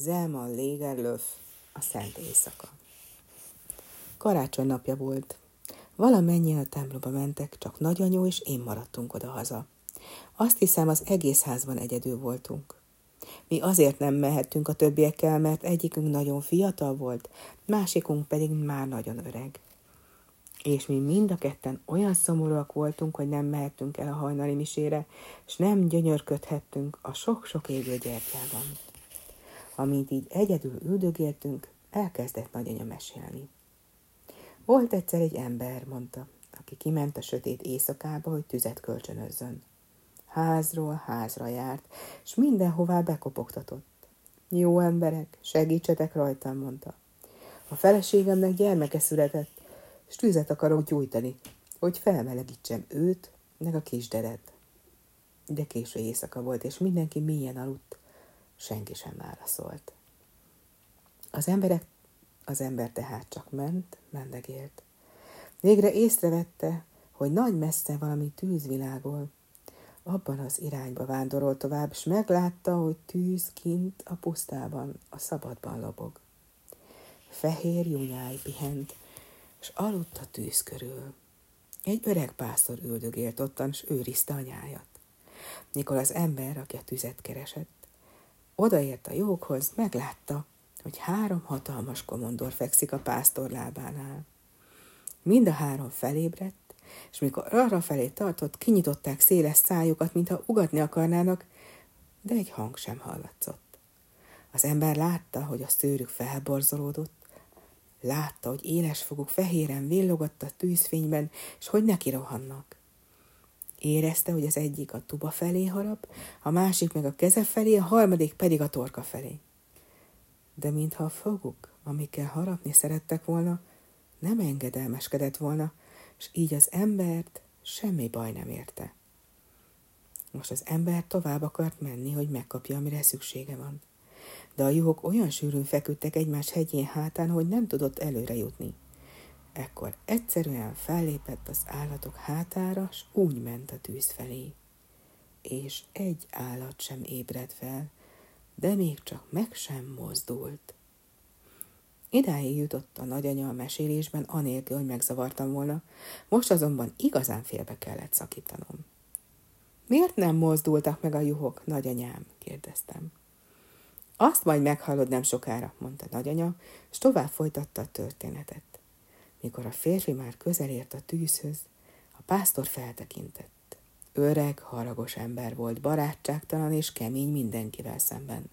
Zelman Légerlöf, a Szent Éjszaka. Karácsony napja volt. Valamennyien a templomba mentek, csak nagyanyó és én maradtunk oda-haza. Azt hiszem, az egész házban egyedül voltunk. Mi azért nem mehettünk a többiekkel, mert egyikünk nagyon fiatal volt, másikunk pedig már nagyon öreg. És mi mind a ketten olyan szomorúak voltunk, hogy nem mehettünk el a hajnali misére, és nem gyönyörködhettünk a sok-sok égő gyertyában. Amint így egyedül üldögéltünk, elkezdett nagyanya mesélni. Volt egyszer egy ember, mondta, aki kiment a sötét éjszakába, hogy tüzet kölcsönözzön. Házról házra járt, és mindenhová bekopogtatott. Jó emberek, segítsetek rajtam, mondta. A feleségemnek gyermeke született, és tüzet akarok gyújtani, hogy felmelegítsem őt, meg a kisderet. De késő éjszaka volt, és mindenki mélyen aludt, senki sem válaszolt. Az emberek, az ember tehát csak ment, mendegélt. Végre észrevette, hogy nagy messze valami tűzvilágol. Abban az irányba vándorolt tovább, és meglátta, hogy tűz kint a pusztában, a szabadban lobog. Fehér junyáj pihent, és aludt a tűz körül. Egy öreg pásztor üldögélt ottan, és őrizte a nyájat. Mikor az ember, aki a tüzet keresett, Odaért a jókhoz, meglátta, hogy három hatalmas komondor fekszik a pásztor lábánál. Mind a három felébredt, és mikor arra felé tartott, kinyitották széles szájukat, mintha ugatni akarnának, de egy hang sem hallatszott. Az ember látta, hogy a szőrük felborzolódott, látta, hogy éles foguk fehéren villogott a tűzfényben, és hogy neki rohannak. Érezte, hogy az egyik a tuba felé harap, a másik meg a keze felé, a harmadik pedig a torka felé. De mintha a foguk, amikkel harapni szerettek volna, nem engedelmeskedett volna, és így az embert semmi baj nem érte. Most az ember tovább akart menni, hogy megkapja, amire szüksége van. De a juhok olyan sűrűn feküdtek egymás hegyén hátán, hogy nem tudott előre jutni. Ekkor egyszerűen fellépett az állatok hátára, s úgy ment a tűz felé. És egy állat sem ébredt fel, de még csak meg sem mozdult. Idáig jutott a nagyanya a mesélésben, anélkül, hogy megzavartam volna, most azonban igazán félbe kellett szakítanom. Miért nem mozdultak meg a juhok, nagyanyám? kérdeztem. Azt majd meghallod nem sokára, mondta nagyanya, és tovább folytatta a történetet. Mikor a férfi már közel ért a tűzhöz, a pásztor feltekintett. Öreg, haragos ember volt, barátságtalan és kemény mindenkivel szemben.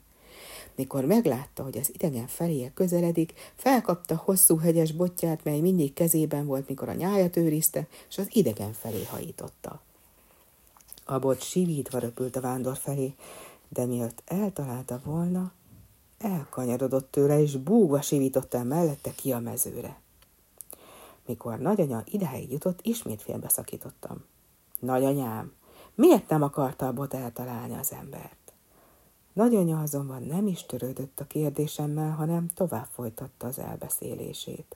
Mikor meglátta, hogy az idegen feléje közeledik, felkapta hosszú hegyes botját, mely mindig kezében volt, mikor a nyájat őrizte, és az idegen felé hajította. A bot sivítva röpült a vándor felé, de mielőtt eltalálta volna, elkanyarodott tőle, és búgva sivította mellette ki a mezőre. Mikor nagyanya idáig jutott, ismét félbeszakítottam. Nagyanyám, miért nem akarta a bot eltalálni az embert? Nagyanya azonban nem is törődött a kérdésemmel, hanem tovább folytatta az elbeszélését.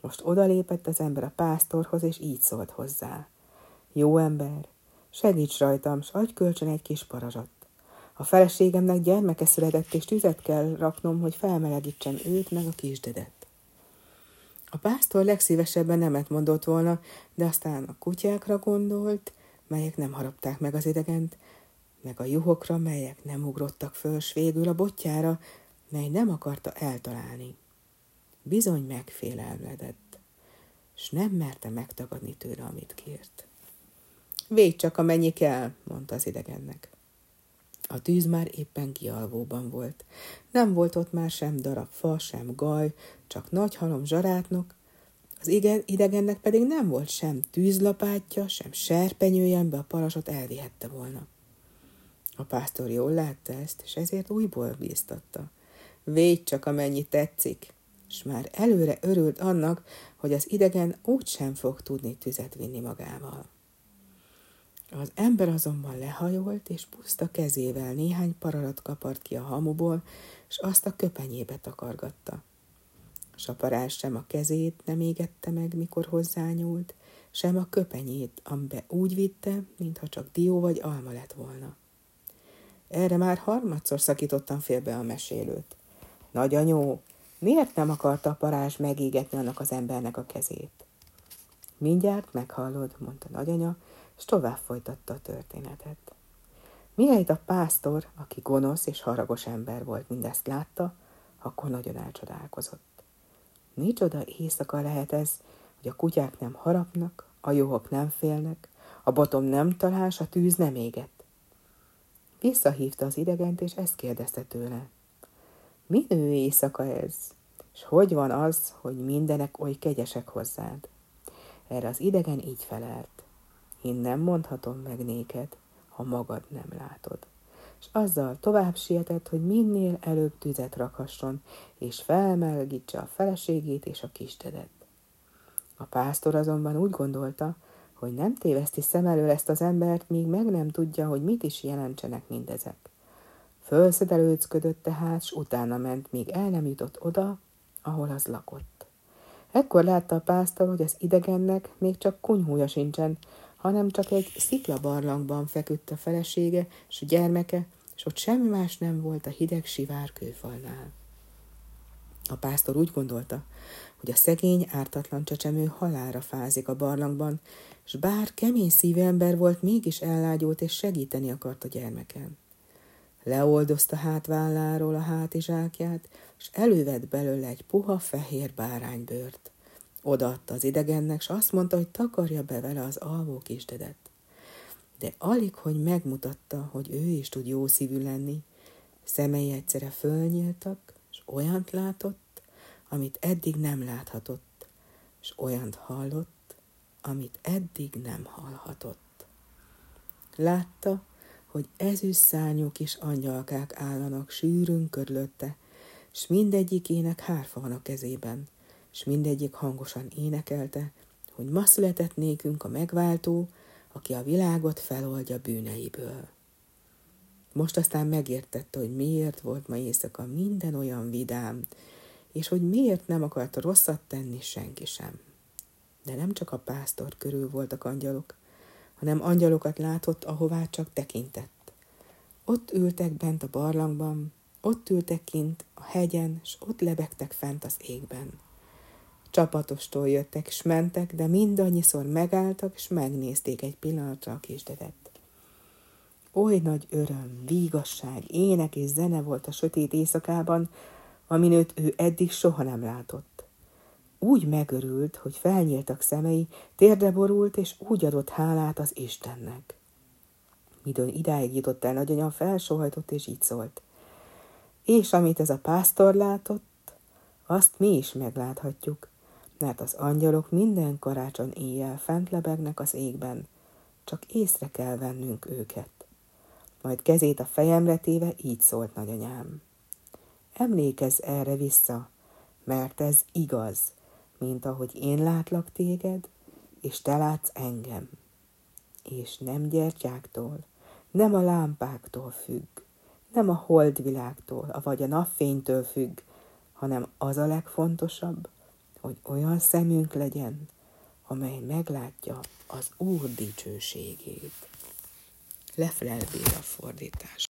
Most odalépett az ember a pásztorhoz, és így szólt hozzá. Jó ember, segíts rajtam, s adj kölcsön egy kis parazsot. A feleségemnek gyermeke született, és tüzet kell raknom, hogy felmelegítsem őt meg a kisdedet. A pásztor legszívesebben nemet mondott volna, de aztán a kutyákra gondolt, melyek nem harapták meg az idegent, meg a juhokra, melyek nem ugrottak föl, s végül a botjára, mely nem akarta eltalálni. Bizony megfélelmedett, s nem merte megtagadni tőle, amit kért. Védj csak, amennyi kell, mondta az idegennek. A tűz már éppen kialvóban volt. Nem volt ott már sem darab fa, sem gaj, csak nagy halom zsarátnok, az idegennek pedig nem volt sem tűzlapátja, sem serpenyője, be a parasot elvihette volna. A pásztor jól látta ezt, és ezért újból bíztatta. Védj csak, amennyi tetszik, és már előre örült annak, hogy az idegen úgy sem fog tudni tüzet vinni magával. Az ember azonban lehajolt, és puszta kezével néhány pararat kapart ki a hamuból, és azt a köpenyébe takargatta. Saparás sem a kezét nem égette meg, mikor hozzányúlt, sem a köpenyét, amibe úgy vitte, mintha csak dió vagy alma lett volna. Erre már harmadszor szakítottam félbe a mesélőt. Nagyanyó, miért nem akarta a parázs megégetni annak az embernek a kezét? Mindjárt meghallod, mondta nagyanya, és tovább folytatta a történetet. Mihelyt a pásztor, aki gonosz és haragos ember volt, mindezt látta, akkor nagyon elcsodálkozott. Micsoda éjszaka lehet ez, hogy a kutyák nem harapnak, a juhok nem félnek, a botom nem talás, a tűz nem éget. Visszahívta az idegent, és ezt kérdezte tőle. Minő éjszaka ez, és hogy van az, hogy mindenek oly kegyesek hozzád? Erre az idegen így felelt. Én nem mondhatom meg néked, ha magad nem látod. És azzal tovább sietett, hogy minél előbb tüzet rakhasson, és felmelgítse a feleségét és a kisdedet. A pásztor azonban úgy gondolta, hogy nem téveszti szem elől ezt az embert, míg meg nem tudja, hogy mit is jelentsenek mindezek. Fölszedelőcködött tehát, s utána ment, míg el nem jutott oda, ahol az lakott. Ekkor látta a pásztor, hogy az idegennek még csak kunyhúja sincsen, hanem csak egy sziklabarlangban feküdt a felesége és a gyermeke, és ott semmi más nem volt a hideg sivár kőfalnál. A pásztor úgy gondolta, hogy a szegény, ártatlan csecsemő halára fázik a barlangban, és bár kemény szívű ember volt, mégis ellágyult és segíteni akart a gyermeken. Leoldozta hátválláról a hátizsákját, és elővett belőle egy puha fehér báránybőrt. Odaadta az idegennek, és azt mondta, hogy takarja be vele az alvó kisdedet. De alig, hogy megmutatta, hogy ő is tud jó szívű lenni, szemei egyszerre fölnyíltak, és olyant látott, amit eddig nem láthatott, és olyant hallott, amit eddig nem hallhatott. Látta, hogy ezüst szárnyú kis angyalkák állanak sűrűn körülötte, s mindegyikének hárfa van a kezében, s mindegyik hangosan énekelte, hogy ma született nékünk a megváltó, aki a világot feloldja bűneiből. Most aztán megértette, hogy miért volt ma éjszaka minden olyan vidám, és hogy miért nem akarta rosszat tenni senki sem. De nem csak a pásztor körül voltak angyalok, hanem angyalokat látott, ahová csak tekintett. Ott ültek bent a barlangban, ott ültek kint a hegyen, s ott lebegtek fent az égben. Csapatostól jöttek, s mentek, de mindannyiszor megálltak, és megnézték egy pillanatra a kisdedet. Oly nagy öröm, vígasság, ének és zene volt a sötét éjszakában, aminőt ő eddig soha nem látott. Úgy megörült, hogy felnyíltak szemei, térdre borult, és úgy adott hálát az Istennek. Midőn idáig jutott el nagyanyám, felsohajtott, és így szólt. És amit ez a pásztor látott, azt mi is megláthatjuk, mert az angyalok minden karácsony éjjel fent lebegnek az égben, csak észre kell vennünk őket. Majd kezét a fejemre téve így szólt nagyanyám. Emlékezz erre vissza, mert ez igaz, mint ahogy én látlak téged, és te látsz engem. És nem gyertyáktól, nem a lámpáktól függ, nem a holdvilágtól, vagy a napfénytől függ, hanem az a legfontosabb, hogy olyan szemünk legyen, amely meglátja az Úr dicsőségét. Leflel Béla fordítás.